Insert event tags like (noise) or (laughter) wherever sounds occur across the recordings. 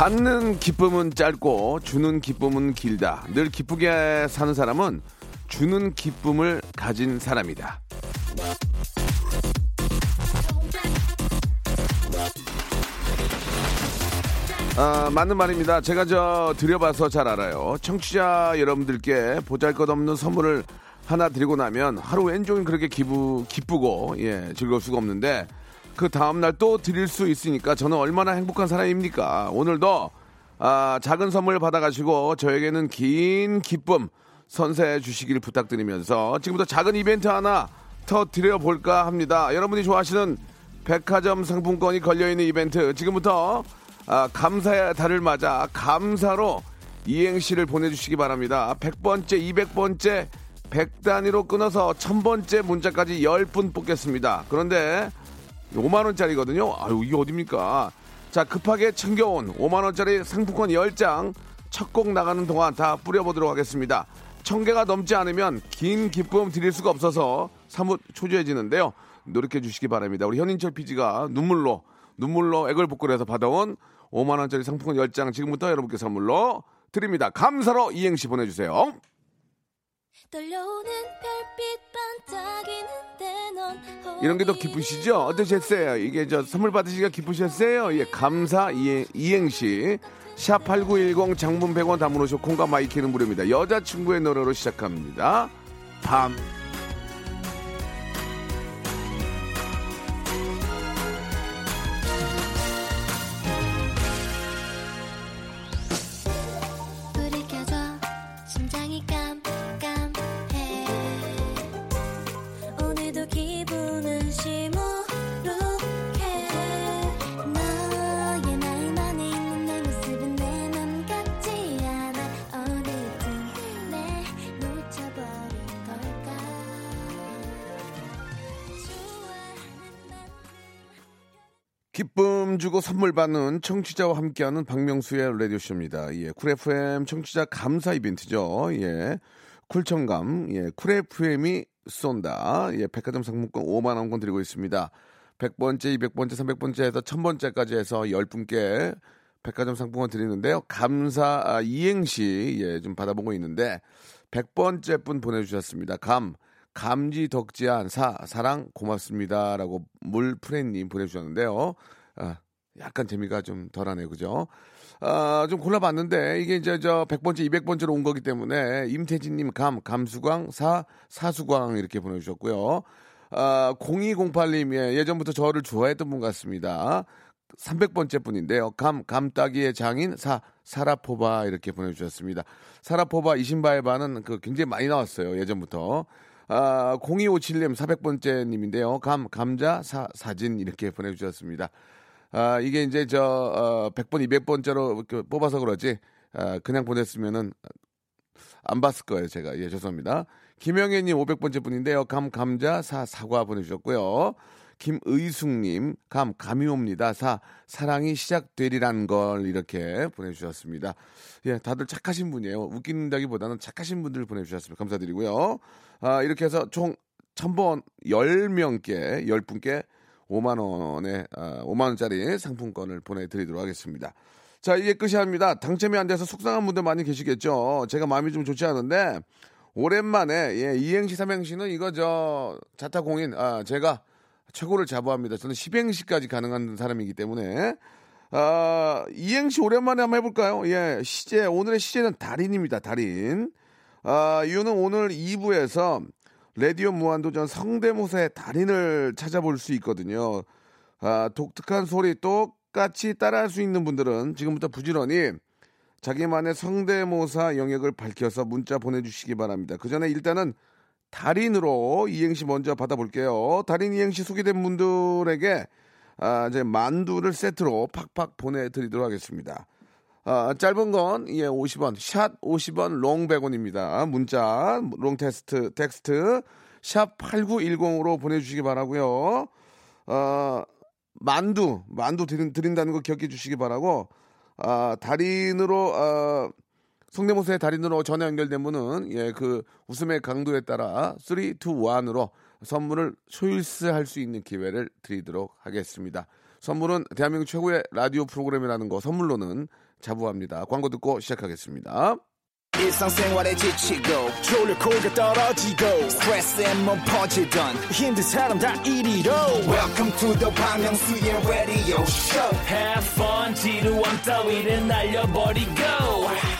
받는 기쁨은 짧고 주는 기쁨은 길다. 늘 기쁘게 사는 사람은 주는 기쁨을 가진 사람이다. 아, 맞는 말입니다. 제가 저 드려봐서 잘 알아요. 청취자 여러분들께 보잘것없는 선물을 하나 드리고 나면 하루 왼종일 그렇게 기부 기쁘고 예 즐거울 수가 없는데 그 다음날 또 드릴 수 있으니까 저는 얼마나 행복한 사람입니까? 오늘도 아, 작은 선물 받아가시고 저에게는 긴 기쁨 선사해 주시길 부탁드리면서 지금부터 작은 이벤트 하나 더 드려 볼까 합니다. 여러분이 좋아하시는 백화점 상품권이 걸려있는 이벤트 지금부터 아, 감사의 달을 맞아 감사로 이행시를 보내주시기 바랍니다. 100번째, 200번째, 100단위로 끊어서 1000번째 문자까지 10분 뽑겠습니다. 그런데 5만 원짜리거든요. 아유 이게 어딥니까? 자 급하게 챙겨온 5만 원짜리 상품권 10장 첫 곡 나가는 동안 다 뿌려보도록 하겠습니다. 천 개가 넘지 않으면 긴 기쁨 드릴 수가 없어서 사뭇 초조해지는데요. 노력해 주시기 바랍니다. 우리 현인철 PD가 눈물로 눈물로 애걸복걸해서 받아온 5만 원짜리 상품권 10장 지금부터 여러분께 선물로 드립니다. 감사로 이행시 보내주세요. 이런 게 더 기쁘시죠? 어떠셨어요? 이게 저 선물 받으시기가 기쁘셨어요? 예, 감사 이행, 이행시. 샵8910 장문 100원 담으로셔 콩과 마이키는 무료입니다. 여자친구의 노래로 시작합니다. 밤. 기쁨 주고 선물 받는 청취자와 함께하는 박명수의 라디오쇼입니다. 예, Cool FM 청취자 감사 이벤트죠. 예, 쿨청감, 예, Cool FM이 쏜다. 예, 백화점 상품권 5만 원권 드리고 있습니다. 100번째, 200번째, 300번째 해서 1000번째까지 해서 10분께 백화점 상품권 드리는데요. 감사 아, 이행시 예, 좀 받아보고 있는데 100번째 분 보내주셨습니다. 감, 감지 덕지한 사, 사랑 고맙습니다라고 물프렌님 보내주셨는데요. 아, 약간 재미가 좀 덜하네요. 그죠? 아, 좀 골라봤는데 이게 이제 저 100번째, 200번째로 온 거기 때문에 임태진 님 감, 감수광, 사, 사수광 이렇게 보내 주셨고요. 아, 0208님, 예, 예전부터 저를 좋아했던 분 같습니다. 300번째 분인데요. 감, 감따기의 장인, 사, 사라포바 이렇게 보내주셨습니다. 사라포바 이신바에바는 그 굉장히 많이 나왔어요. 예전부터. 아, 0257님 400번째 님인데요. 감, 감자, 사, 사진 이렇게 보내주셨습니다. 아, 이게 이제 저, 어, 100번, 200번째로 이렇게 뽑아서 그러지, 아, 그냥 보냈으면은 안 봤을 거예요, 제가. 예, 죄송합니다. 김영애님 500번째 분인데요. 감, 감자, 사, 사과 보내주셨고요. 김의숙님, 감, 감이 옵니다. 사, 사랑이 시작되리란 걸 이렇게 보내주셨습니다. 예, 다들 착하신 분이에요. 웃긴다기보다는 착하신 분들 보내주셨습니다. 감사드리고요. 아, 이렇게 해서 총 1000번 10명께, 10분께 5만원의, 아, 5만 원짜리 상품권을 보내드리도록 하겠습니다. 자, 이게 끝이 아닙니다. 당첨이 안 돼서 속상한 분들 많이 계시겠죠. 제가 마음이 좀 좋지 않은데, 오랜만에, 예, 이행시, 삼행시는 이거 저, 자타공인, 아, 제가 최고를 자부합니다. 저는 10행시까지 가능한 사람이기 때문에, 아, 이행시 오랜만에 한번 해볼까요? 예, 시제, 오늘의 시제는 달인입니다, 달인. 아, 이유는 오늘 2부에서 라디오 무한도전 성대모사의 달인을 찾아볼 수 있거든요. 아, 독특한 소리 똑같이 따라할 수 있는 분들은 지금부터 부지런히 자기만의 성대모사 영역을 밝혀서 문자 보내주시기 바랍니다. 그 전에 일단은 달인으로 이행시 먼저 받아볼게요. 달인 이행시 소개된 분들에게 아, 이제 만두를 세트로 팍팍 보내드리도록 하겠습니다. 아, 짧은 건, 예, 50원, short 50원, long 100원입니다. 문자, long 테스트, 텍스트, 샷 8910으로 보내주시기 바라고요 아, 만두, 만두 드린, 드린 다는 거 기억해 주시기 바라고, 아, 달인으로, 아, 성대모사의 달인으로 전화 연결된 분은, 예, 그 웃음의 강도에 따라 3, 2, 1으로 선물을 choice할 수 있는 기회를 드리도록 하겠습니다. 선물은 대한민국 최고의 라디오 프로그램이라는 거 선물로는 자부합니다. 광고 듣고 시작하겠습니다. 일상생활에 지치고, 졸려 코가 떨어지고, 스트레스에 몸 퍼지던, 힘든 사람 다 이리로. welcome to the Bang Myung-soo's radio show Have fun 지루함 따위를 날려버리고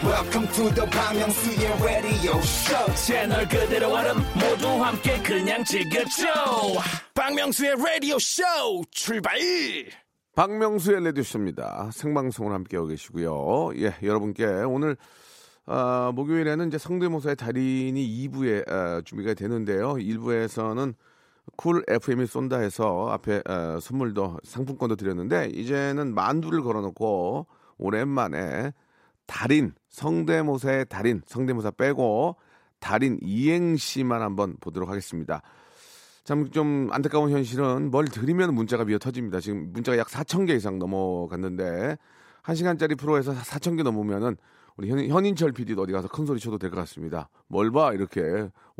welcome to the Bang Myung-soo's radio show 채널 그대로 얼음 모두 함께 그냥 즐겨줘 박명수의 라디오 쇼 출발 박명수의 라디오쇼입니다. 생방송을 함께하고 계시고요. 예, 여러분께 오늘 아, 목요일에는 이제 성대모사의 달인이 2부에 아, 준비가 되는데요. 1부에서는 쿨 FM이 쏜다 해서 앞에 아, 선물도 상품권도 드렸는데 이제는 만두를 걸어놓고 오랜만에 달인 성대모사의 달인 성대모사 빼고 달인 이행시만 한번 보도록 하겠습니다. 참 좀 안타까운 현실은 뭘 드리면 문자가 미어 터집니다. 지금 문자가 약 4천 개 이상 넘어갔는데 1시간짜리 프로에서 4천 개 넘으면은 우리 현, 현인철 PD도 어디 가서 큰 소리 쳐도 될 것 같습니다. 뭘 봐? 이렇게.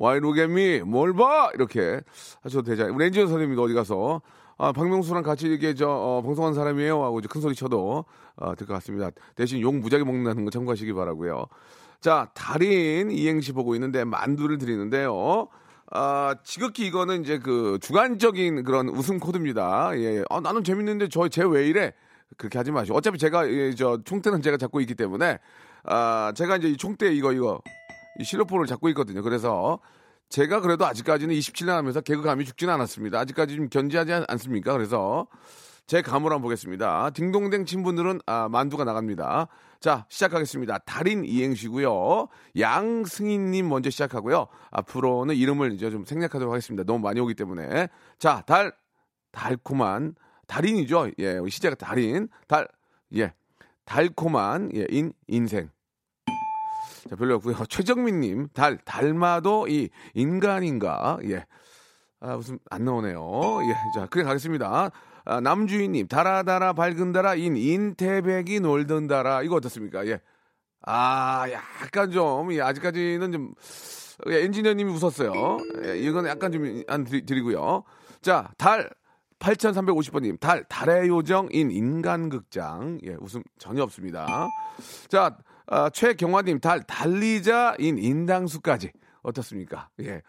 At me? 뭘 봐? 이렇게 하셔도 되잖아요. 우리 엔지니어 선생님도 어디 가서 아, 박명수랑 같이 이게 저 어, 방송한 사람이에요 하고 이제 큰 소리 쳐도 어, 될것 같습니다. 대신 욕 무지하게 먹는다는 거 참고하시기 바라고요. 자, 달인 이행시 보고 있는데 만두를 드리는데요. 아, 지극히 이거는 이제 그 주관적인 그런 웃음 코드입니다. 예. 아, 나는 재밌는데 저 쟤 왜 이래? 그렇게 하지 마시고. 어차피 제가 예, 저 총대는 제가 잡고 있기 때문에 아, 제가 이제 이 총대 이거 이거 이 실로폰을 잡고 있거든요. 그래서 제가 그래도 아직까지는 27년 하면서 개그감이 죽지는 않았습니다. 아직까지 좀 견지하지 않- 않습니까? 그래서 제 감을 한번 보겠습니다. 딩동댕 친 분들은 아, 만두가 나갑니다. 자, 시작하겠습니다. 달인 이행시고요. 양승희님 먼저 시작하고요. 앞으로는 이름을 이제 좀 생략하도록 하겠습니다. 너무 많이 오기 때문에. 자, 달, 달콤한, 달인이죠. 예, 시제가 달인. 달, 예. 달콤한, 예, 인, 인생. 자, 별로였고요. (laughs) 최정민님, 달, 닮아도 이 인간인가? 예. 아, 무슨, 안 나오네요. 예. 자, 그래 가겠습니다. 아, 남주인님, 달아달아 밝은 달아, 인, 인태백이 놀던 달아. 이거 어떻습니까? 예. 아, 약간 좀, 예, 아직까지는 좀, 예, 엔지니어님이 웃었어요. 예, 이건 약간 좀, 안 드리, 드리고요. 자, 달, 8350번님, 달, 달의 요정인 인간극장. 예, 웃음 전혀 없습니다. 자, 아, 최경화님, 달, 달리자인 인당수까지. 어떻습니까? 예.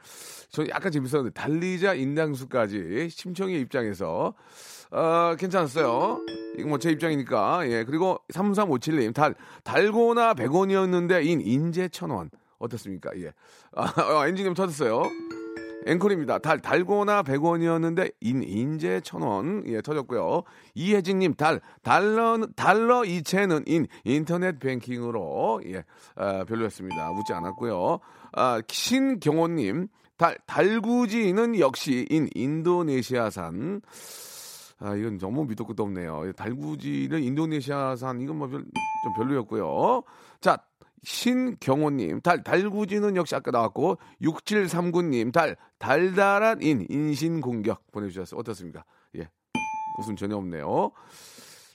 저 약간 재밌었는데, 달리자 인당수까지. 심청의 입장에서. 어, 괜찮았어요. 이거 뭐 제 입장이니까. 예. 그리고 3357님, 달, 달고나 100원이었는데, 인, 인제 1000원. 어떻습니까? 예. 아, 어, 엔지니어님 터졌어요. 앵콜입니다. 달, 달고나 100원이었는데, 인, 인제 1000원. 예, 터졌고요. 이혜진님, 달, 달러, 달러 이체는 인, 인터넷 뱅킹으로. 예, 아, 별로였습니다. 웃지 않았고요. 아, 신경호님, 달, 달구지는 역시 인, 인도네시아산. 아, 이건 너무 밑도 끝도 없네요. 달구지는 인도네시아산, 이건 뭐 별, 좀 별로였고요. 자, 신경호님, 달, 달구지는 역시 아까 나왔고, 6739님, 달, 달달한 인, 인신 공격 보내주셨어요. 어떻습니까? 예. 웃음 전혀 없네요.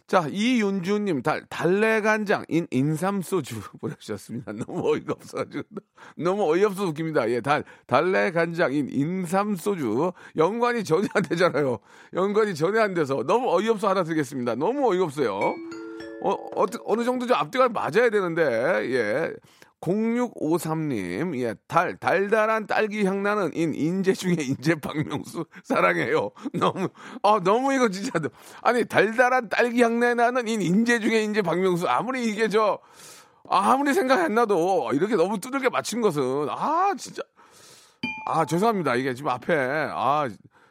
자, 이윤주님, 달, 달래간장, 인, 인삼소주 (laughs) 보내주셨습니다. 너무 어이가 없어가지고. 너무 어이없어 웃깁니다. 예, 달, 달래간장, 인, 인삼소주. 연관이 전혀 안 되잖아요. 연관이 전혀 안 돼서. 너무 어이없어 하나 드리겠습니다. 너무 어이없어요. 어, 어, 어느 정도 좀 앞뒤가 맞아야 되는데, 예. 0653님, 예, 달, 달달한 딸기 향 나는 인, 인재 중에 인재 박명수 사랑해요. (laughs) 너무, 아, 너무 이거 진짜, 아니, 달달한 딸기 향 나는 인, 인재 중에 인재 박명수. 아무리 이게 저, 아무리 생각 안 나도 이렇게 너무 두들겨 맞춘 것은, 아, 진짜. 아, 죄송합니다. 이게 지금 앞에, 아,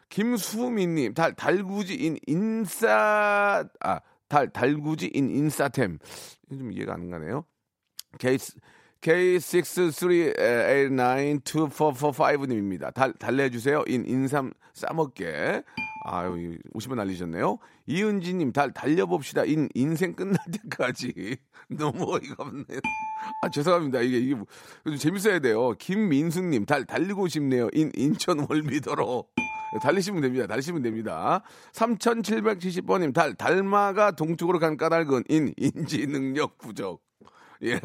김수미님, 달, 달구지 인, 인싸, 아, 달, 달구지 인, 인싸템. 이거 좀 이해가 안 가네요. K, K6389245님입니다. 달, 달래주세요. 인, 인삼 싸먹게. 아유, 이 50원 날리셨네요. 이은지님, 달, 달려봅시다. 인, 인생 끝날 때까지. (laughs) 너무 어이가 없네. 아, 죄송합니다. 이게, 이게, 뭐- 좀 재밌어야 돼요. 김민숙님, 달, 달리고 싶네요. 인, 인천 월미도로. (laughs) 달리시면 됩니다. 달리시면 됩니다. 3770번님, 달, 달마가 동쪽으로 간 까닭은 인, 인지 능력 부족. 예.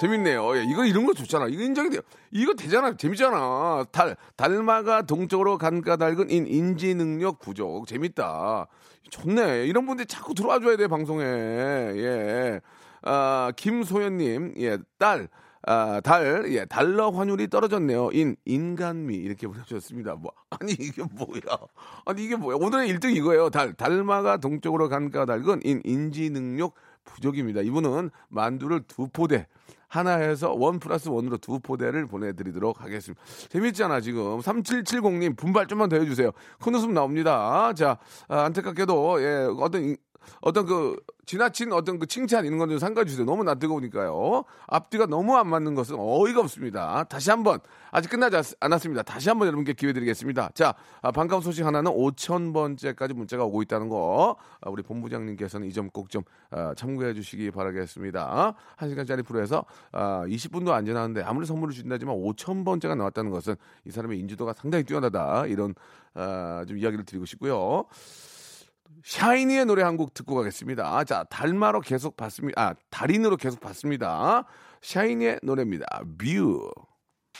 재밌네요. 예, 이거 이런 거 좋잖아. 이거 인정이 돼요. 이거 되잖아. 재밌잖아. 달 달마가 동쪽으로 간 까닭은 인 인지 능력 부족. 재밌다. 좋네. 이런 분들 자꾸 들어와 줘야 돼 방송에. 예. 아 김소연님, 예, 딸. 아, 달, 예, 달러 환율이 떨어졌네요. 인, 인간미. 이렇게 보내주셨습니다. 뭐, 아니, 이게 뭐야. 아니, 이게 뭐야. 오늘의 1등 이거예요. 달, 달마가 동쪽으로 간 까닭은 인, 인지 능력 부족입니다. 이분은 만두를 두 포대, 하나에서 원 플러스 원으로 두 포대를 보내드리도록 하겠습니다. 재밌잖아, 지금. 3770님, 분발 좀만 더 해주세요. 큰 웃음 나옵니다. 자, 아, 안타깝게도, 예, 어떤, 이- 어떤 그, 지나친 어떤 그 칭찬 이런 건좀 상가해 주세요. 너무 낯뜨거우니까요. 앞뒤가 너무 안 맞는 것은 어이가 없습니다. 다시 한번, 아직 끝나지 않- 않았습니다. 다시 한번 여러분께 기회 드리겠습니다. 자, 아, 반가운 소식 하나는 5,000번째까지 문자가 오고 있다는 거, 아, 우리 본부장님께서는 이 점 꼭좀 참고해 주시기 바라겠습니다. 1시간짜리 프로에서 아, 20분도 안 지났는데 아무리 선물을 준다지만 5,000번째가 나왔다는 것은 이 사람의 인지도가 상당히 뛰어나다. 이런 아, 좀 이야기를 드리고 싶고요. 샤이니의 노래 한 곡 듣고 가겠습니다. 자, 달마로 계속 봤습니다. 아, 달인으로 계속 봤습니다. 샤이니의 노래입니다. View.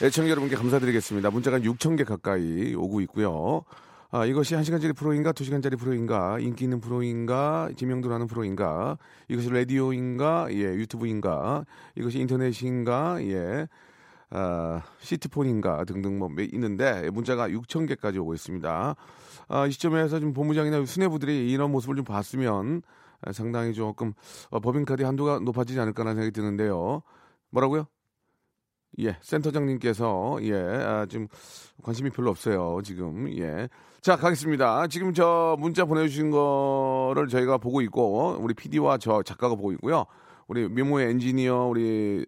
애청자 여러분께 감사드리겠습니다. 문자가 6천 개 가까이 오고 있고요. 아, 이것이 1시간짜리 프로인가, 2시간짜리 프로인가, 인기 있는 프로인가, 지명도라는 프로인가, 이것이 라디오인가, 예, 유튜브인가, 이것이 인터넷인가, 예, 아, 시티폰인가 등등 뭐 몇- 있는데 문자가 6천 개까지 오고 있습니다. 아, 이 시점에서 좀 본부장이나 수뇌부들이 이런 모습을 좀 봤으면 아, 상당히 조금 어, 법인카드 한도가 높아지지 않을까라는 생각이 드는데요. 뭐라고요? 예, 센터장님께서 예, 아, 지금 관심이 별로 없어요. 지금 예. 자, 가겠습니다. 지금 저 문자 보내주신 거를 저희가 보고 있고 우리 PD와 저 작가가 보고 있고요. 우리 미모의 엔지니어 우리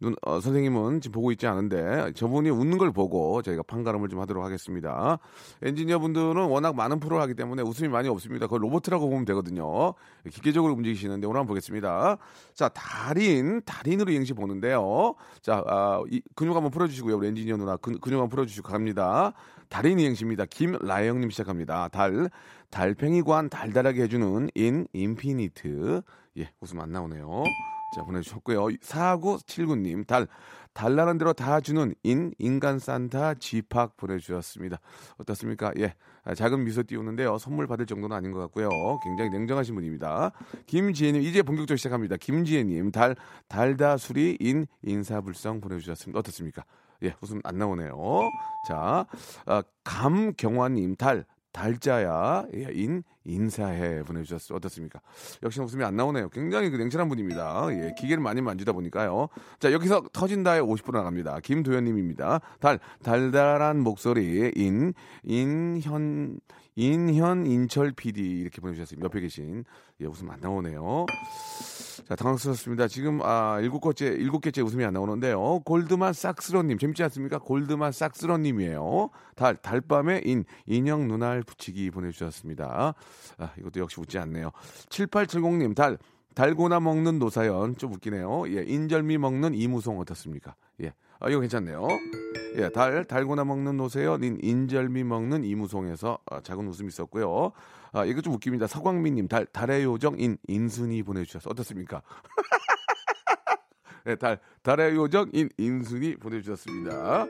눈, 어, 선생님은 지금 보고 있지 않은데 저분이 웃는 걸 보고 저희가 판가름을 좀 하도록 하겠습니다. 엔지니어 분들은 워낙 많은 프로를 하기 때문에 웃음이 많이 없습니다. 그걸 로봇이라고 보면 되거든요. 기계적으로 움직이시는데 오늘 한번 보겠습니다. 자, 달인, 달인으로 이행시 보는데요. 자, 아, 이, 근육 한번 풀어주시고요. 우리 엔지니어 누나 근, 근육 한번 풀어주시고 갑니다. 달인 이행시입니다. 김라영님 시작합니다. 달, 달팽이관 달달하게 해주는 인, 인피니트. 예, 웃음 안 나오네요. 자, 보내주셨고요. 4979님, 달, 달라는 대로 다 주는 인, 인간 산타 지팍 보내주셨습니다. 어떻습니까? 예, 아, 작은 미소 띄우는데요. 선물 받을 정도는 아닌 것 같고요. 굉장히 냉정하신 분입니다. 김지혜님, 이제 본격적으로 시작합니다. 김지혜님, 달, 달다 수리 인, 인사불성 보내주셨습니다. 어떻습니까? 예, 웃음 안 나오네요. 자, 아, 감경화님, 달, 달자야, 예, 인, 인사해 보내주셨어요. 어떻습니까? 역시 웃음이 안 나오네요. 굉장히 그 냉철한 분입니다. 예, 기계를 많이 만지다 보니까요. 자, 여기서 터진다에 50% 나갑니다. 김도현님입니다. 달, 달달한 목소리, 인, 인현, 인현 인철 PD 이렇게 보내주셨습니다. 옆에 계신. 예, 웃음 안 나오네요. 자, 당황스럽습니다. 지금, 아, 일곱 개째, 일곱 개째 웃음이 안 나오는데요. 골드만 싹스러님, 재밌지 않습니까? 골드만 싹스러님이에요. 달, 달밤에 인, 인형 눈알 붙이기 보내주셨습니다. 아, 이것도 역시 웃지 않네요. 7870님, 달, 달고나 먹는 노사연, 좀 웃기네요. 예, 인절미 먹는 이무송 어떻습니까? 예, 아, 이거 괜찮네요. 예, 달, 달고나 먹는 노사연, 인, 인절미 먹는 이무송에서 아, 작은 웃음이 있었고요. 아, 이거 좀 웃깁니다. 서광민님, 달, 달의 요정, 인, 인순이 보내주셔서 어떻습니까? 네, (laughs) 달, 달의 요정 인, 인순이 보내주셨습니다.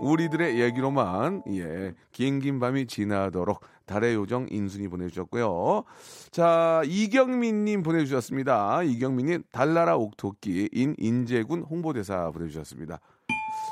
우리들의 얘기로만, 예, 긴긴 밤이 지나도록 달의 요정 인순이 보내주셨고요. 자, 이경민님 보내주셨습니다. 이경민님, 달나라 옥토끼 인, 인재군 홍보대사 보내주셨습니다.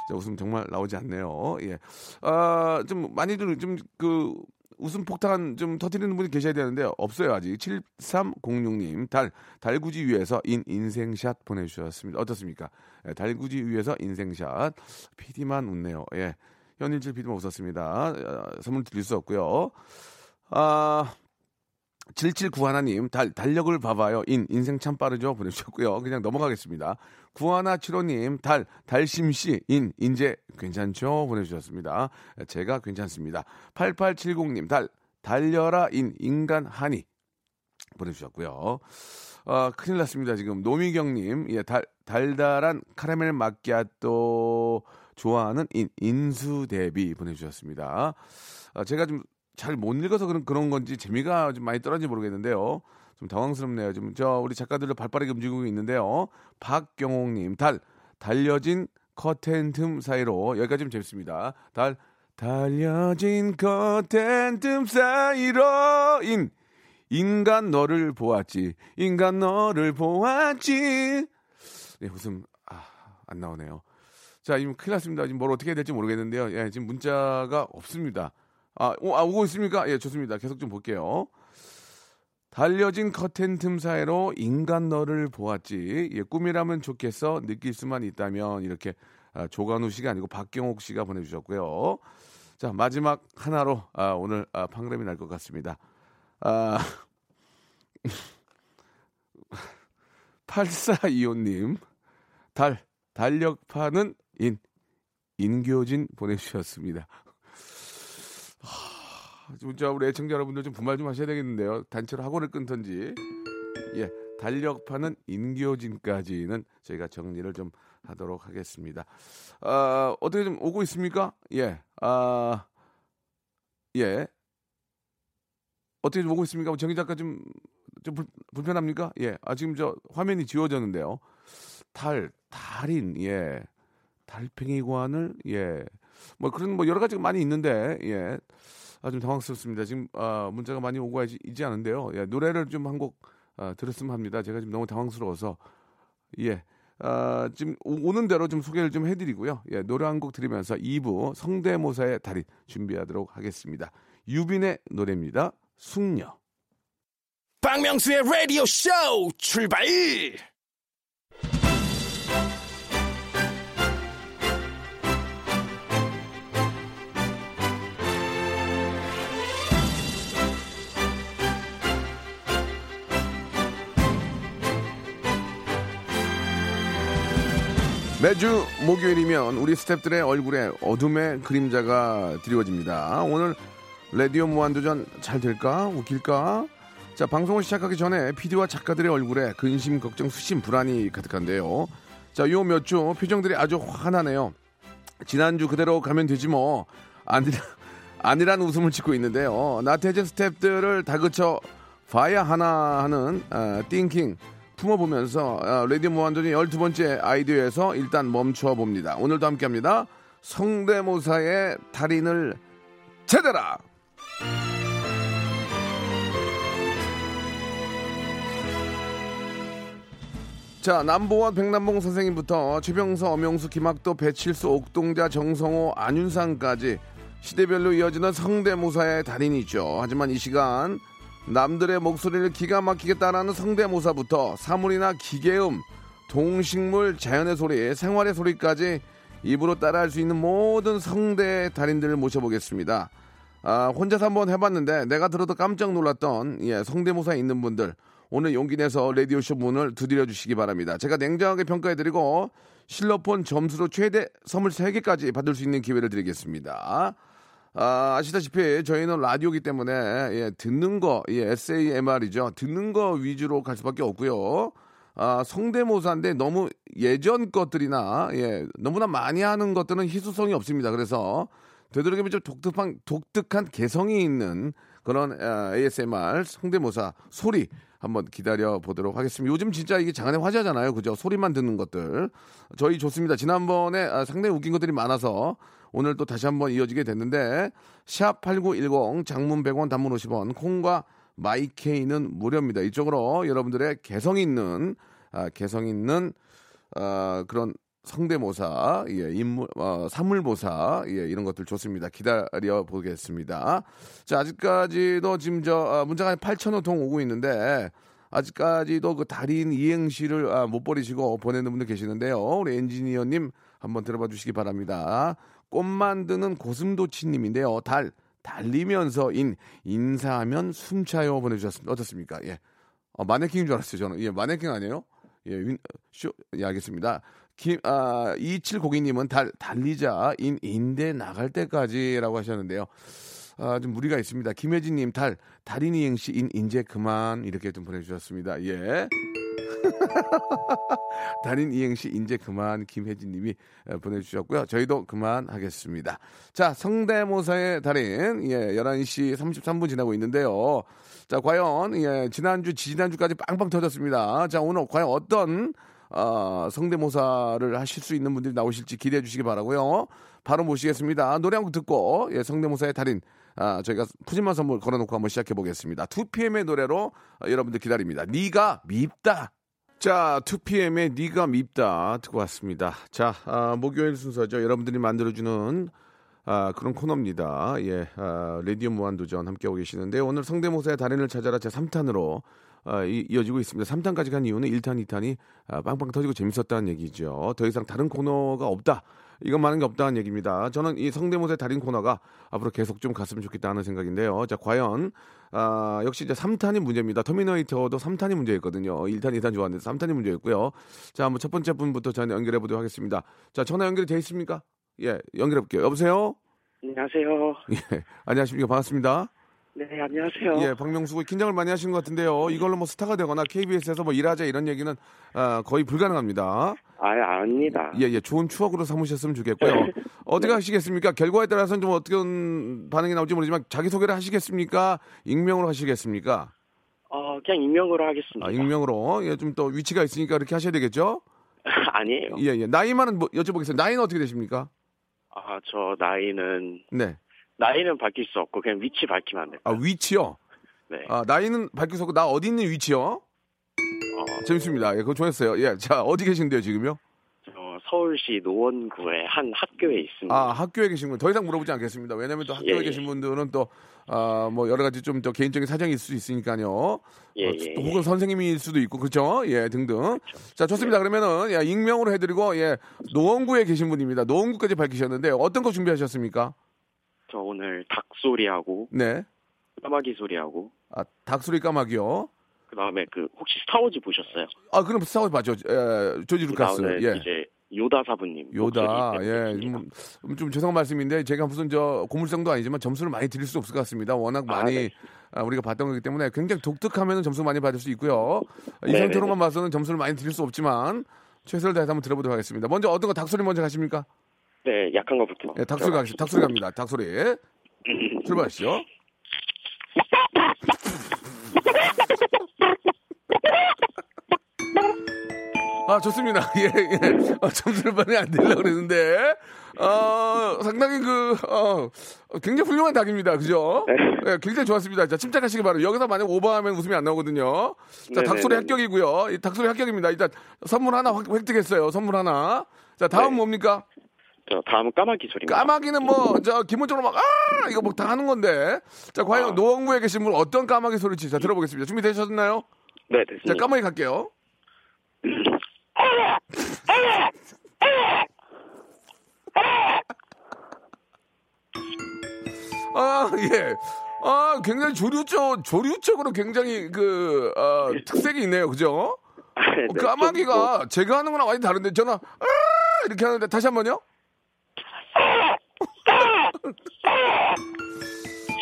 자, 웃음 정말 나오지 않네요. 예. 아, 좀 많이들 좀 그 웃음 폭탄 좀 터뜨리는 분이 계셔야 되는데 없어요 아직. 7306님 달 달구지 위에서 인 인생샷 보내주셨습니다. 어떻습니까? 예, 달구지 위에서 인생샷. PD만 웃네요. 예. 현인철 PD만 웃었습니다. 아, 선물 드릴 수 없고요. 아 7791님, 달, 달력을 봐봐요. 인, 인생 참 빠르죠? 보내주셨고요. 그냥 넘어가겠습니다. 9175님, 달, 달심씨, 인, 인제 괜찮죠? 보내주셨습니다. 제가 괜찮습니다. 8870님, 달, 달려라, 인, 인간 하니. 보내주셨고요. 아, 큰일 났습니다. 지금 노미경님, 예, 달, 달달한 카라멜 마끼아또 좋아하는 인, 인수 대비 보내주셨습니다. 아, 제가 좀 잘 못 읽어서 그런, 그런 건지 재미가 좀 많이 떨어진지 모르겠는데요. 좀 당황스럽네요. 좀저 우리 작가들도 발빠르게 움직이고 있는데요. 박경옥님, 달, 달려진 커튼 틈 사이로 여기까지 좀 재밌습니다. 달, 달려진 커튼 틈 사이로 인, 인간 너를 보았지. 인간 너를 보았지. 네, 웃음, 아, 안 나오네요. 자, 지금 큰일 났습니다. 지금 뭘 어떻게 해야 될지 모르겠는데요. 예, 지금 문자가 없습니다. 아, 오, 아, 오고 있습니까? 예, 좋습니다. 계속 좀 볼게요. 달려진 커튼 틈 사이로 인간 너를 보았지. 예, 꿈이라면 좋겠어. 느낄 수만 있다면. 이렇게 아, 조간우 씨가 아니고 박경옥 씨가 보내주셨고요. 자, 마지막 하나로 아, 오늘 아, 판그램이 날 것 같습니다. 아, (laughs) 8425님, 달, 달력파는 인, 인교진 보내주셨습니다. 하, 진짜 우리 애청자 여러분들 좀 분발 좀 하셔야 되겠는데요. 단체로 학원을 끊던지. 예, 달력파는 인교진까지는 저희가 정리를 좀 하도록 하겠습니다. 아, 어떻게 좀 오고 있습니까? 예, 아, 예. 어떻게 좀 오고 있습니까? 정희 작가 좀, 좀 불, 불편합니까? 예. 아, 지금 저 화면이 지워졌는데요. 달, 달인, 예. 달팽이관을, 예. 뭐 그런 뭐 여러 가지가 많이 있는데, 예. 아, 좀 당황스럽습니다. 지금, 아, 문자가 많이 오고 있- 있지 않은데요. 예. 노래를 좀 한 곡, 아, 들었으면 합니다. 제가 지금 너무 당황스러워서. 예. 아, 지금 오- 오는 대로 좀 소개를 좀 해드리고요. 예, 노래 한 곡 들으면서 2부 성대모사의 달인 준비하도록 하겠습니다. 유빈의 노래입니다. 숙녀. 박명수의 라디오 쇼 출발! 매주 목요일이면 우리 스탭들의 얼굴에 어둠의 그림자가 드리워집니다. 오늘 라디오 무한도전 잘 될까? 웃길까? 자, 방송을 시작하기 전에 PD와 작가들의 얼굴에 근심, 걱정, 수심, 불안이 가득한데요. 자, 요 몇 주 표정들이 아주 환하네요. 지난주 그대로 가면 되지 뭐. 아니라, 아니란 웃음을 짓고 있는데요. 나태해진 스탭들을 다그쳐 봐야 하나 하는 어, 띵킹 품어보면서 어, 레디오 무한도전 12번째 아이디어에서 일단 멈춰 봅니다. 오늘도 함께합니다. 성대모사의 달인을 찾아라. 자, 남보원 백남봉 선생님부터 최병서, 엄영수, 김학도, 배칠수, 옥동자, 정성호, 안윤상까지 시대별로 이어지는 성대모사의 달인이죠. 하지만 이 시간 남들의 목소리를 기가 막히게 따라하는 성대모사부터 사물이나 기계음, 동식물, 자연의 소리, 생활의 소리까지 입으로 따라할 수 있는 모든 성대 달인들을 모셔보겠습니다. 아, 혼자서 한번 해봤는데 내가 들어도 깜짝 놀랐던 예, 성대모사에 있는 분들 오늘 용기 내서 라디오쇼 문을 두드려 주시기 바랍니다. 제가 냉정하게 평가해드리고 실로폰 점수로 최대 선물 3개까지 받을 수 있는 기회를 드리겠습니다. 아, 아시다시피 저희는 라디오기 때문에 예, 듣는 거, 예, SAMR이죠. 듣는 거 위주로 갈 수밖에 없고요. 아, 성대모사인데 너무 예전 것들이나 예, 너무나 많이 하는 것들은 희소성이 없습니다. 그래서 되도록이면 좀 독특한 독특한 개성이 있는 그런 아, ASMR 성대모사 소리 한번 기다려 보도록 하겠습니다. 요즘 진짜 이게 장안의 화제잖아요. 그죠? 소리만 듣는 것들. 저희 좋습니다. 지난번에 아, 상당히 웃긴 것들이 많아서 오늘 또 다시 한번 이어지게 됐는데 샵 8910 장문 100원 단문 50원 콩과 마이케이는 무료입니다. 이쪽으로 여러분들의 개성 있는 아, 개성 있는 아, 그런 성대모사, 예, 인물, 어, 사물모사, 예, 이런 것들 좋습니다. 기다려 보겠습니다. 자, 아직까지도 지금 저, 아, 문자가 한 8천호 통 오고 있는데, 아직까지도 그 달인 이행시를 아, 못 버리시고 보내는 분들 계시는데요. 우리 엔지니어님 한번 들어봐 주시기 바랍니다. 꽃 만드는 고슴도치님인데요. 달, 달리면서 인 인사하면 숨차요 보내주셨습니다. 어떻습니까? 예. 어, 마네킹인 줄 알았어요. 저는 예 마네킹 아니에요? 예, 윈, 쇼, 예, 알겠습니다. 김, 아, 2702님은 달, 달리자, 인, 인대 나갈 때까지라고 하셨는데요. 아, 좀 무리가 있습니다. 김혜진님, 달, 달인 이행시, 인, 인제 그만, 이렇게 좀 보내주셨습니다. 예. (laughs) 달인 이행시, 인제 그만, 김혜진 님이 에, 보내주셨고요. 저희도 그만 하겠습니다. 자, 성대모사의 달인, 예, 11시 33분 지나고 있는데요. 자, 과연, 예, 지난주, 지난주까지 빵빵 터졌습니다. 자, 오늘 과연 어떤, 어, 성대모사를 하실 수 있는 분들이 나오실지 기대해 주시기 바라고요 바로 모시겠습니다. 노래 한 곡 듣고, 예, 성대모사의 달인, 아, 저희가 푸짐한 선물 걸어놓고 한번 시작해 보겠습니다. 2PM의 노래로 어, 여러분들 기다립니다. 네가 밉다. 자, 2PM의 네가 밉다 듣고 왔습니다. 자, 아, 목요일 순서죠. 여러분들이 만들어주는 아, 그런 코너입니다. 예, 아, 레디오 무한도전 함께하고 계시는데 오늘 성대모사의 달인을 찾아라 제 3탄으로 아, 이, 이어지고 있습니다. 3탄까지 간 이유는 1탄, 2탄이 아, 빵빵 터지고 재밌었다는 얘기죠. 더 이상 다른 코너가 없다. 이건 많은 게 없다는 얘기입니다. 저는 이 성대모사의 달인 코너가 앞으로 계속 좀 갔으면 좋겠다 하는 생각인데요. 자, 과연, 아, 역시 이제 3탄이 문제입니다. 터미네이터도 3탄이 문제였거든요. 1탄, 2탄 좋았는데 3탄이 문제였고요. 자, 한번 첫 번째 분부터 저는 연결해 보도록 하겠습니다. 자, 전화 연결이 돼 있습니까? 예, 연결해 볼게요. 여보세요? 안녕하세요. 예, 안녕하십니까. 반갑습니다. 네, 안녕하세요. 예, 박명수 긴장을 많이 하시는 것 같은데요. 이걸로 뭐 스타가 되거나 KBS에서 뭐 일하자 이런 얘기는 아, 거의 불가능합니다. 아예 아닙니다. 예, 예, 좋은 추억으로 삼으셨으면 좋겠고요. 어떻게 하시겠습니까? 결과에 따라서는 좀 어떤 반응이 나올지 모르지만 자기 소개를 하시겠습니까? 익명으로 하시겠습니까? 어, 그냥 익명으로 하겠습니다. 아, 익명으로. 예, 좀 또 위치가 있으니까 그렇게 하셔야 되겠죠? (laughs) 아니에요. 예, 예. 나이만은 뭐 여쭤보겠습니다. 나이는 어떻게 되십니까? 아, 저 나이는 네. 나이는 밝힐 수 없고 그냥 위치 밝히면 안 돼요. 아, 위치요? 네. 아, 나이는 밝힐 수 없고 나 어디 있는 위치요? 어, 재밌습니다. 예, 그거 좋았어요. 예, 자, 어디 계신데요, 지금요? 저 서울시 노원구의 한 학교에 있습니다. 아, 학교에 계신 분. 더 이상 물어보지 않겠습니다. 왜냐면 또 학교에 예, 예. 계신 분들은 또, 아, 뭐, 여러 가지 좀 더 개인적인 사정이 있을 수 있으니까요. 예, 어, 예, 또 예. 혹은 선생님일 수도 있고, 그렇죠? 예, 등등. 자, 좋습니다. 그러면은, 야, 익명으로 해드리고, 예, 노원구에 계신 분입니다. 노원구까지 밝히셨는데, 어떤 거 준비하셨습니까? 저 오늘 닭 소리하고 네. 까마귀 소리하고 아, 닭소리 까마귀요. 그다음에 그 혹시 스타워즈 보셨어요? 아, 그럼 스타워즈 맞죠? 예, 조지 그 루카스. 나오는 예. 이제 요다 사부님 요다, 예, 좀, 좀 죄송한 말씀인데 제가 무슨 저 고물상도 아니지만 점수를 많이 드릴 수 없을 것 같습니다. 워낙 아, 많이 네. 아, 우리가 봤던 거기 때문에 굉장히 독특하면 점수 많이 받을 수 있고요. 이 네네네. 상태로만 봐서는 점수를 많이 드릴 수 없지만 최선을 다해서 한번 들어보도록 하겠습니다. 먼저 어떤 거 닭소리 먼저 가십니까? 네, 약한 거부터. 예, 닭소리 가, 닭소리 갑니다. 닭소리 출발하시죠. 아, 좋습니다. (laughs) 예, 예. 어, 점수를 많이 안 내려고 그랬는데, 어, 상당히 그, 어, 굉장히 훌륭한 닭입니다. 그죠? 예, 굉장히 좋았습니다. 자, 침착하시기 바랍니다. 여기서 만약 오버하면 웃음이 안 나오거든요. 자, 네네네. 닭소리 합격이고요. 이 닭소리 합격입니다. 일단 선물 하나 획- 획득했어요. 선물 하나. 자, 다음 네. 뭡니까? 저 다음은 까마귀 소리입니다. 까마귀는 뭐, 저, 기본적으로 막, 아! 이거 뭐 다 하는 건데. 자, 과연 아. 노원구에 계신 분 어떤 까마귀 소리지? 자, 들어보겠습니다. 준비되셨나요? 네, 자, 됐습니다. 까마귀 갈게요. 아, 예. 아, 굉장히 조류적, 조류적으로 굉장히 그, 어, 특색이 있네요. 그죠? 네, 어, 좀 뭐- 까마귀가 제가 하는 거랑 많이 다른데, 저는, 아! 이렇게 하는데, 다시 한 번요.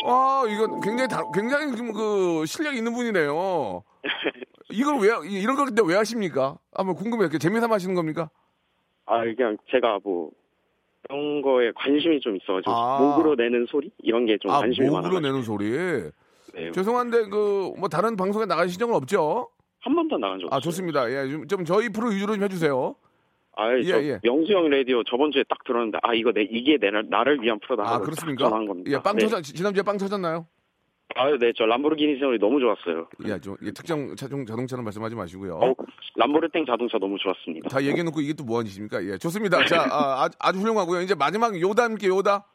아, 이건 굉장히 다, 굉장히 좀 그 실력 있는 분이네요. (laughs) 이걸 왜, 이- 이런 걸 근데 왜 하십니까? 한번 궁금해요. 재미삼아 하시는 겁니까? 아, 그냥 제가 뭐 그런 거에 관심이 좀 있어가지고 아. 목으로 내는 소리 이런 게 좀 아, 관심이 목으로 많아가지고 내는 소리. 네, 죄송한데, 그, 뭐 다른 방송에 나가신 적은 없죠? 한 번도 나간 적 아, 없어요. 좋습니다. 예, 좀, 좀 저희 프로 위주로 좀 해주세요. 아, 예, 저 예. 명수 형 라디오 저번 주에 딱 들었는데 아 이거 내 이게 내 나를 위한 프로다. 아, 그렇습니까? 딱 전화한 겁니다. 예, 빵 네. 터졌, 지난주에 빵 터졌나요? 아, 네, 저 람보르기니 소리 너무 좋았어요. 예, 좀, 예, 특정 자동, 자동차는 말씀하지 마시고요. 어, 람보르땡 자동차 너무 좋았습니다. 다 얘기해놓고 이게 또 뭐하는 짓입니까? 예, 좋습니다. 자, 아, 아주 훌륭하고요. 이제 마지막 요다 함께 요다.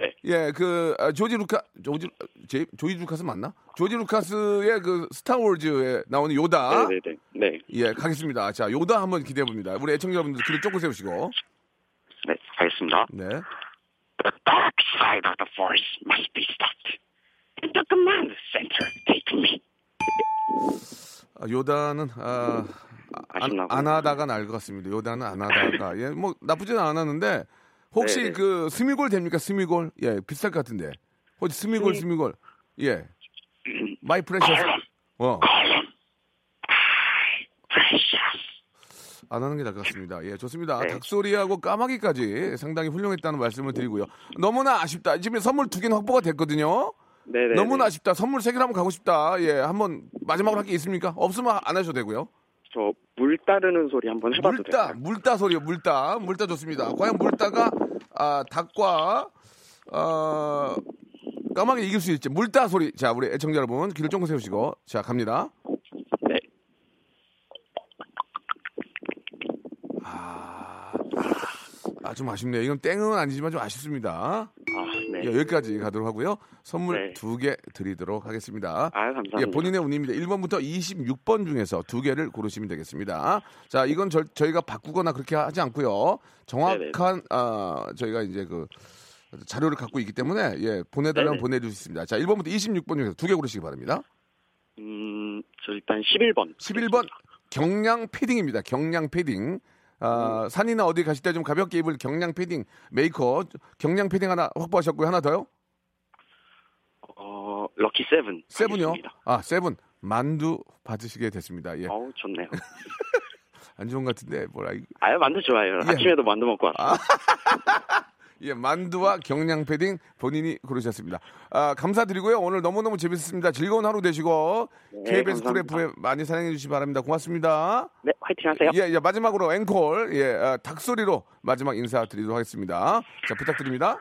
네, 예, 그 아, 조지 루카 조지 제, 조지 루카스 맞나? 조지 루카스의 그 스타워즈에 나오는 요다. 네, 네, 네, 네, 예, 가겠습니다. 자, 요다 한번 기대해 봅니다. 우리 애청자 여러분들 귀를 쫑긋 세우시고. 네, 가겠습니다. 네. The dark side of the force must be stopped. And the command center take me. 아, 요단은 아, 안? 안 하다가 날 것 같습니다. 요단은 안 하다가 예, 뭐 나쁘지는 않았는데 혹시 네네. 그 스미골 됩니까? 스미골 예 비쌀 것 같은데 혹시 스미골 스미- 스미골 예 (clears throat) 마이 프레셔스 어. Precious. 안 하는 게 나을 것 같습니다. 예, 좋습니다. 네. 닭소리하고 까마귀까지 상당히 훌륭했다는 말씀을 드리고요. 너무나 아쉽다. 지금 선물 두 개는 확보가 됐거든요. 네네. 너무나 아쉽다. 선물 세 개를 한번 가고 싶다. 예, 한번 마지막으로 할 게 있습니까? 없으면 안 하셔도 되고요. 저 물 따르는 소리 한번 해봐도 물따, 될까요? 물따 소리요. 물따, 물따 좋습니다. 과연 물따가 아, 닭과 어, 까마귀 이길 수 있지. 물따 소리. 자, 우리 애청자 여러분 귀를 쫑긋 세우시고 자 갑니다. 네. 아, 아, 좀 아쉽네요. 이건 땡은 아니지만 좀 아쉽습니다. 아, 네. 예, 여기까지 가도록 하고요. 선물 네. 두개 드리도록 하겠습니다. 아, 감사합니다. 예, 본인의 운입니다. 1번부터 26번 중에서 두 개를 고르시면 되겠습니다. 자, 이건 저, 저희가 바꾸거나 그렇게 하지 않고요. 정확한 아, 저희가 이제 그 자료를 갖고 있기 때문에 예, 보내달라면. 보내줄 수 있습니다. 자, 1번부터 26번 중에서 두 개 고르시기 바랍니다. 음, 저 일단 11번. 11번 경량 패딩입니다. 경량 패딩. 아, 산이나 어디 가실 때 좀 가볍게 입을 경량 패딩 메이커 경량 패딩 하나 확보하셨고요. 하나 더요? 어, lucky seven. 하겠습니다. 아, seven 만두 받으시게 됐습니다. 예. 어우, 좋네요. (laughs) 안 좋은 것 같은데 뭐라 이- 아유, 만두 좋아요. 예. 아침에도 만두 먹고 왔어요. 예, 만두와 경량 패딩 본인이 고르셨습니다. 아, 감사드리고요. 오늘 너무너무 재밌었습니다. 즐거운 하루 되시고 네, KBS 쿨. FM 많이 사랑해 주시기 바랍니다. 고맙습니다. 네, 화이팅 하세요. 예, 예, 마지막으로 앵콜, 예, 아, 닭소리로 마지막 인사드리도록 하겠습니다. 자, 부탁드립니다.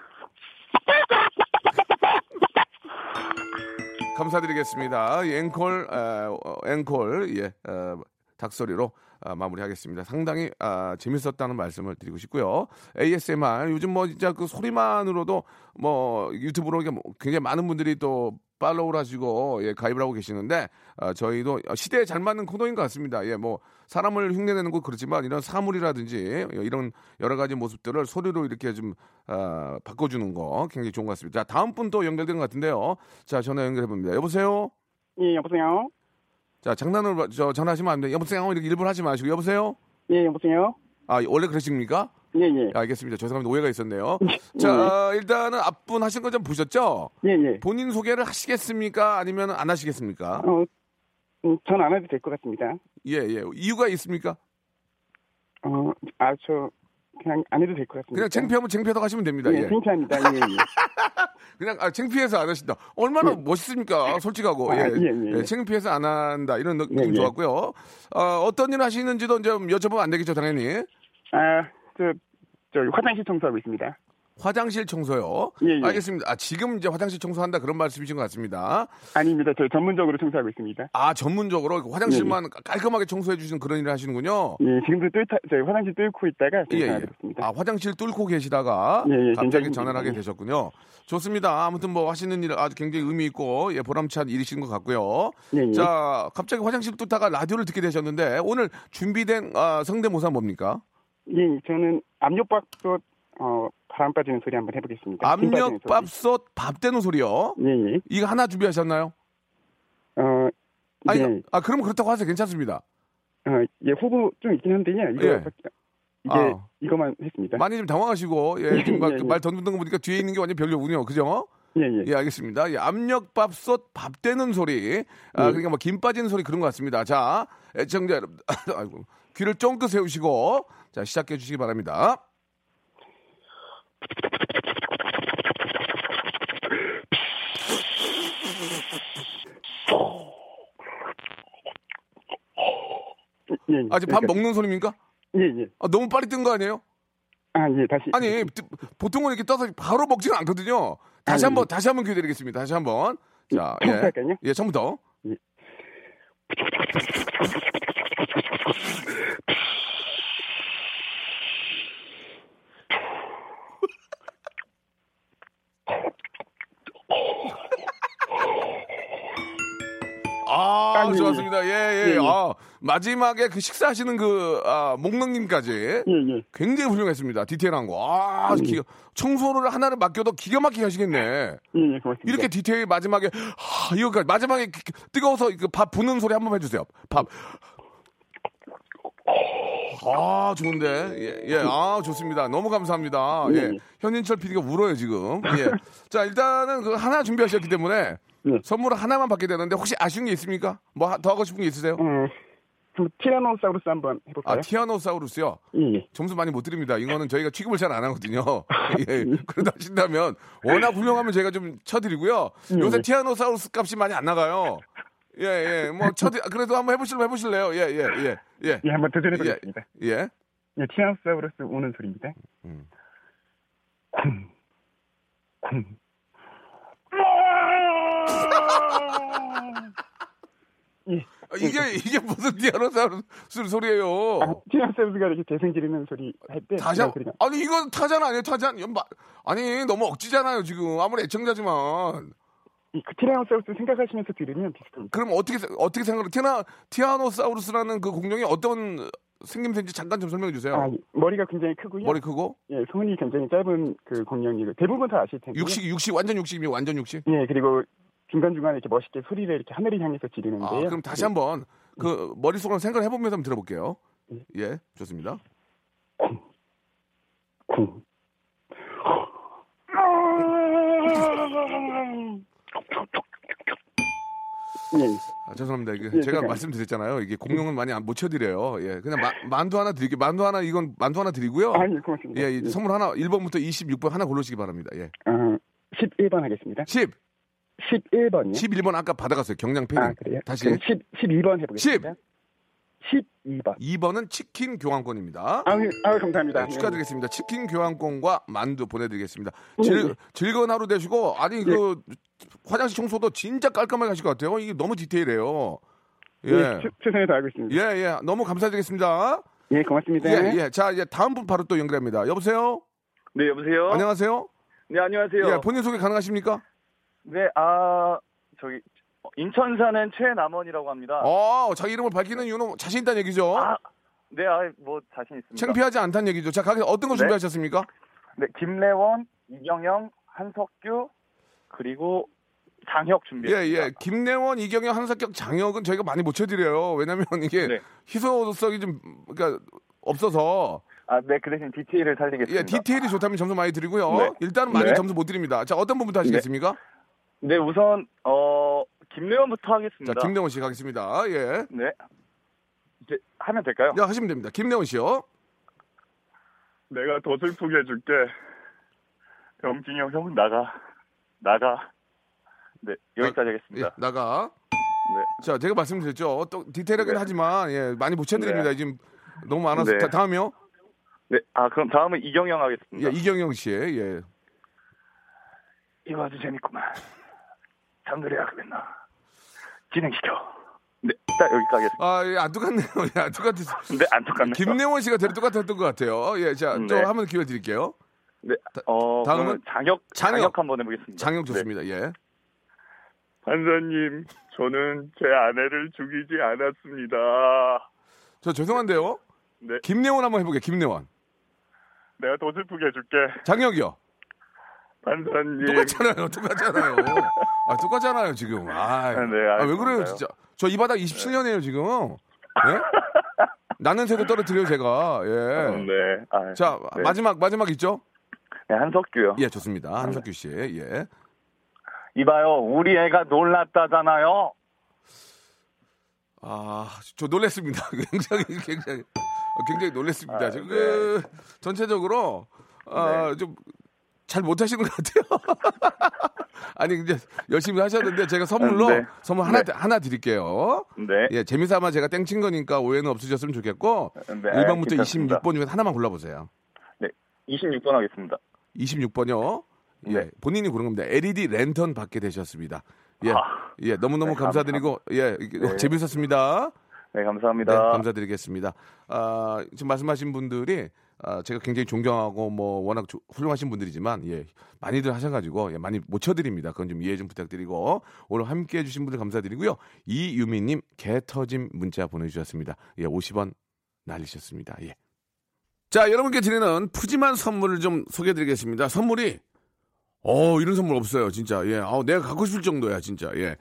감사드리겠습니다. 이 앵콜, 아, 어, 앵콜, 예, 어, 닭소리로 아, 마무리하겠습니다. 상당히 아, 재밌었다는 말씀을 드리고 싶고요. ASMR 요즘 뭐 진짜 그 소리만으로도 뭐 유튜브로 뭐 굉장히 많은 분들이 또 팔로우를 하시고 예, 가입을 하고 계시는데 아, 저희도 시대에 잘 맞는 코너인 것 같습니다. 예, 뭐 사람을 흉내내는 거 그렇지만 이런 사물이라든지 이런 여러 가지 모습들을 소리로 이렇게 좀 아, 바꿔주는 거 굉장히 좋은 것 같습니다. 자, 다음 분 또 연결된 것 같은데요. 자, 전화 연결해 봅니다. 여보세요. 예, 여보세요? 자, 장난으로 저 전화하시면 안 돼요. 여보세요. 이렇게 일부러 하지 마시고 여보세요. 예, 여보세요? 아, 원래 그러십니까? 예, 예. 알겠습니다. 죄송합니다. 오해가 있었네요. (laughs) 자, 일단은 앞분 하신 거 좀 보셨죠? 예, 예. 본인 소개를 하시겠습니까? 아니면 안 하시겠습니까? 어, 음, 전안 해도 될 것 같습니다. 예, 예. 이유가 있습니까? 어, 아, 저, 그냥 안 해도 될 것 같습니다. 그냥 창피하면 창피하다고 하시면 됩니다. 예, 예. 창피합니다. 예, 예. (laughs) 그냥 아, 창피해서 안 하신다. 얼마나 멋있습니까? 솔직하고. 아, 예. 예, 예, 예. 창피해서 안 한다. 이런 느낌 예, 예. 좋았고요. 어, 어떤 일 하시는지도 좀 여쭤보면 안 되겠죠, 당연히. 아, 저, 저 화장실 청소하고 있습니다. 화장실 청소요. 예, 예. 알겠습니다. 아, 지금 이제 화장실 청소한다 그런 말씀이신 것 같습니다. 아닙니다. 저 전문적으로 청소하고 있습니다. 아, 전문적으로 화장실만 깔끔하게 청소해 주시는 그런 일을 하시는군요. 예, 지금도 뚫다, 저 화장실 뚫고 있다가 예, 예. 아, 화장실 뚫고 계시다가 예, 예, 갑자기 전화를 하게. 되셨군요. 좋습니다. 아무튼 뭐 하시는 일 아주 굉장히 의미 있고 예, 보람찬 일이신 것 같고요. 예, 예. 자, 갑자기 화장실 뚫다가 라디오를 듣게 되셨는데 오늘 준비된 아, 성대모사 뭡니까? 예, 저는 압력밥솥, 어, 바람 빠지는 소리 한번 해보겠습니다. 압력밥솥 밥 되는 소리요. 소리. 예, 예. 이거 하나 준비하셨나요? 어, 아니, 예, 아 그러면 그렇다고 하세요. 괜찮습니다. 어, 예, 후보 좀 있긴 한데요. 이거, 예. 이게, 아. 이거만 했습니다. 많이 좀 당황하시고 예, 지금 막, 예, 예. 말 던지는 거 보니까 뒤에 있는 게 완전 별로군요. 그죠? 예, 예. 예, 알겠습니다. 예, 압력밥솥 밥 되는 소리. 아, 예. 그러니까 뭐 김 빠지는 소리 그런 것 같습니다. 자, 애청자 여러분, (laughs) 아이고, 귀를 쫑긋 세우시고 자 시작해 주시기 바랍니다. 예, 예. 아, 지금 밥 그러니까- 먹는 소리입니까? 예, 예. 아, 너무 빨리 뜬 거 아니에요? 아, 예, 다시. 아니, 뜨- 보통은 이렇게 떠서 바로 먹지는 않거든요. 다시 아니, 한번 다시 한 번 기회 드리겠습니다. 다시 한 번. 자, 예. 처음부터 할까요? 예, 처음부터. 아, 좋았습니다. 예, 예. 예, 예. 아, 마지막에 그 식사하시는 그, 아, 목넘김까지 예, 예. 굉장히 훌륭했습니다. 디테일한 거. 아, 기가, 청소를 하나를 맡겨도 기가 막히게 하시겠네. 예, 예, 고맙습니다. 이렇게 디테일 마지막에, 하, 이거까지, 마지막에 뜨거워서 그밥 부는 소리 한번 해주세요. 밥. 아, 좋은데. 예, 예, 아, 좋습니다. 너무 감사합니다. 예. 예. 현인철 PD가 울어요, 지금. 예. (laughs) 자, 일단은 그 하나 준비하셨기 때문에 네. 선물 하나만 받게 되는데 혹시 아쉬운 게 있습니까? 뭐 더 하고 싶은 게 있으세요? 어, 그럼 티라노사우루스 한번 해볼까요? 아, 티라노사우루스요? 예, 예. 점수 많이 못 드립니다. 이거는 저희가 취급을 잘 안 하거든요. (laughs) 예. 그러다 하신다면 워낙 훌륭하면 저희가 좀 쳐드리고요. 요새 예. 티라노사우루스 값이 많이 안 나가요. 예, 예. 뭐 쳐드 그래도 한번 해보실래 해보실래요? 예, 예, 예, 예. 예, 한번 예, 도전해보겠습니다. 예. 예, 티라노사우루스 우는 소리입니다. 음. 쿵, 쿵. 예. 아, 이게 이게 무슨 티아노사우루스 소리예요? 아, 티라노사우루스가 이렇게 재생 지르는 소리 할때 다시 한, 소리가 아니 이건 타잔 아니에요 타잔 아니 너무 억지잖아요 지금 아무리 애청자지만 이그 티라노사우루스 생각하시면서 들으면 비슷합니다. 그럼 어떻게 세- 어떻게 생각을 티나 티아노사우루스라는 그 공룡이 어떤 생김새인지 잠깐 좀 설명해 주세요 아, 머리가 굉장히 크고요. 머리 크고 예, 손이 굉장히 짧은 그 공룡이고 대부분 다 아실 텐데. 육식 육식 완전 육식이요 완전 육식 예, 그리고 중간 중간에 이렇게 멋있게 소리를 이렇게 하늘을 향해서 아 지르는데요. 그럼 다시 한번 그 머릿속으로 생각을 해보면서 한번 들어볼게요. 예 좋습니다. 쿵. 예, 아, 죄송합니다. 이게 예, 제가 그냥- 말씀드렸잖아요. 이게 공룡은 많이 안- 못 쳐드려요. 예 그냥 마- 만두 하나 드릴게요. 만두 하나 이건 만두 하나 드리고요. 아니 고맙습니다. 예, 이 선물 하나 1번부터 26번 하나 고르시기 바랍니다. 예. 어, 11번 하겠습니다. 10 11번이요? 11번 아까 받아갔어요 경량 패딩 아, 그래요? 다시 그럼 10, 12번 해보겠습니다. 12번. 2번은 치킨 교환권입니다. 아유, 아유 감사합니다. 네, 축하드리겠습니다. 치킨 교환권과 만두 보내드리겠습니다. 네. 즐, 즐거운 하루 되시고 아니 그 화장실 청소도 진짜 깔끔하게 하실 것 같아요. 이게 너무 디테일해요. 예, 예. 최- 최선을 다하고 있습니다. 예, 예. 너무 감사드리겠습니다. 예, 고맙습니다. 예, 예. 자, 이제 다음 분 바로 또 연결합니다. 여보세요? 네, 여보세요? 안녕하세요? 네, 안녕하세요. 예, 본인 소개 가능하십니까? 네, 아, 저기, 인천 사는 최남원이라고 합니다. 어, 자기 이름을 밝히는 이유는 자신 있다는 얘기죠? 아, 네, 아, 뭐, 자신 있습니다. 창피하지 않다는 얘기죠. 자, 가게 어떤 거 네. 준비하셨습니까? 네, 김래원, 이경영, 한석규, 그리고 장혁 예, 준비했습니다. 예. 김래원, 이경영, 한석격, 장혁은 저희가 많이 못 쳐드려요. 왜냐면 이게 네. 희소성이 좀, 그러니까 없어서. 아, 네, 그 대신 디테일을 살리겠습니다. 예, 디테일이 좋다면 점수 많이 드리고요. 네. 일단은 많이 네. 점수 못 드립니다. 자, 어떤 분부터 하시겠습니까? 네, 우선, 어, 김래원부터 자, 하겠습니다. 김래원 씨 가겠습니다. 예. 네. 이제 하면 될까요? 야, 하시면 됩니다. 김래원 씨요. 내가 더 슬프게 해줄게. 병진이 형, 형, 나가. 나가. 네, 여기까지 예, 하겠습니다. 나가. 네. 자, 제가 말씀드렸죠. 또 디테일하긴 네. 하지만, 예, 많이 못 쳐드립니다. 네. 지금 너무 많아서. 네. 다, 다음이요? 네, 아, 그럼 다음은 이경영 하겠습니다. 예, 이경영 씨. 예. 이거 아주 재밌구만. 장그래야 그랬나? 진행시켜. 네, 딱 여기까지. 아, 예, 안 똑같네요. (laughs) 예, 안 똑같았어요. 네, 안 똑같네요. 김래원 씨가 대로 똑같았던 것 같아요. 예, 자, 또 네. 한번 기회 드릴게요. 네, 어, 다음은 장혁, 장혁. 장혁, 한번 해보겠습니다. 장영 네. 좋습니다. 예. 판사님, 저는 제 아내를 죽이지 않았습니다. 저 죄송한데요. 네, 김래원 한번 해볼게요. 김래원. 내가 더 슬프게 해줄게. 장혁이요. 판사님. 똑같잖아요. 똑같잖아요. 아, 똑같잖아요, 지금. 아, 네, 아, 왜. 그래요, 진짜. 저 이 바닥 27년이에요, 지금. 예? 나는 새도 떨어뜨려요, 제가. 예. 네, 아, 자, 네. 마지막, 마지막 있죠? 네, 한석규요. 예, 좋습니다. 한석규 씨. 예. 이봐요, 우리 애가 놀랐다잖아요. 아, 저 놀랬습니다. (laughs) 굉장히, 굉장히, 굉장히 놀랬습니다. 아, 지금 네. 그, 전체적으로, 아, 좀, 잘 못하시는 것 같아요. (laughs) 아니, 이제 열심히 하셨는데 제가 선물로 네. 선물 하나, 네. 하나 드릴게요. 네. 예, 재미삼아 제가 땡친 거니까 오해는 없으셨으면 좋겠고, 네, 1번부터 괜찮습니다. 26번 중에서 하나만 골라보세요. 네, 26번 하겠습니다. 26번요. 예, 네. 본인이 고른 겁니다. LED 랜턴 받게 되셨습니다. 예, 아, 예, 너무 너무 네, 감사드리고, 예, 네. 재밌었습니다. 네, 네, 감사합니다. 감사드리겠습니다. 아, 지금 말씀하신 분들이 아, 제가 굉장히 존경하고 뭐 워낙 조- 훌륭하신 분들이지만 예, 많이들 하셔가지고 예, 많이 못 쳐드립니다. 그건 좀 이해 좀 부탁드리고 오늘 함께해 주신 분들 감사드리고요. 이유미님 개 터짐 문자 보내주셨습니다. 예, 50원 날리셨습니다. 예. 자, 여러분께 드리는 푸짐한 선물을 좀 소개해드리겠습니다. 선물이 어 이런 선물 없어요, 진짜. 예, 아, 내가 갖고 싶을 정도야, 진짜. 예.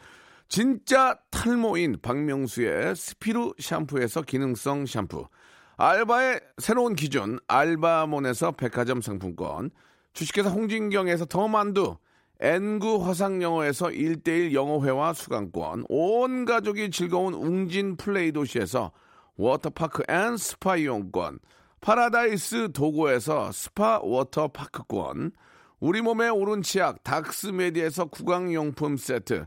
진짜 탈모인 박명수의 스피루 샴푸에서 기능성 샴푸. 알바의 새로운 기준 알바몬에서 백화점 상품권. 주식회사 홍진경에서 더만두. N구 화상영어에서 1대1 영어회화 수강권. 온 가족이 즐거운 웅진 플레이 도시에서 워터파크 and 스파 이용권. 파라다이스 도고에서 스파 워터파크권. 우리 몸의 옳은 치약 닥스메디에서 구강용품 세트.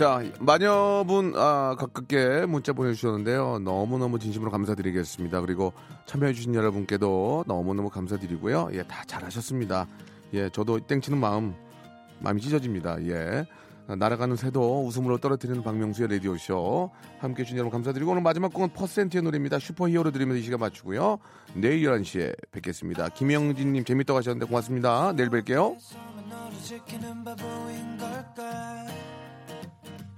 자, 마녀분, 아, 가깝게 문자 보내주셨는데요. 너무너무 진심으로 감사드리겠습니다. 그리고 참여해주신 여러분께도 너무너무 감사드리고요. 예, 다 잘하셨습니다. 예, 저도 땡치는 마음, 마음이 찢어집니다. 예. 날아가는 새도 웃음으로 떨어뜨리는 박명수의 라디오쇼. 함께 해주신 여러분 감사드리고 오늘 마지막 곡은 퍼센트의 노래입니다. 슈퍼히어로 들으면서 이 시간 맞추고요. 내일 11시에 뵙겠습니다. 김영진님 재밌다고 하셨는데 고맙습니다. 내일 뵐게요.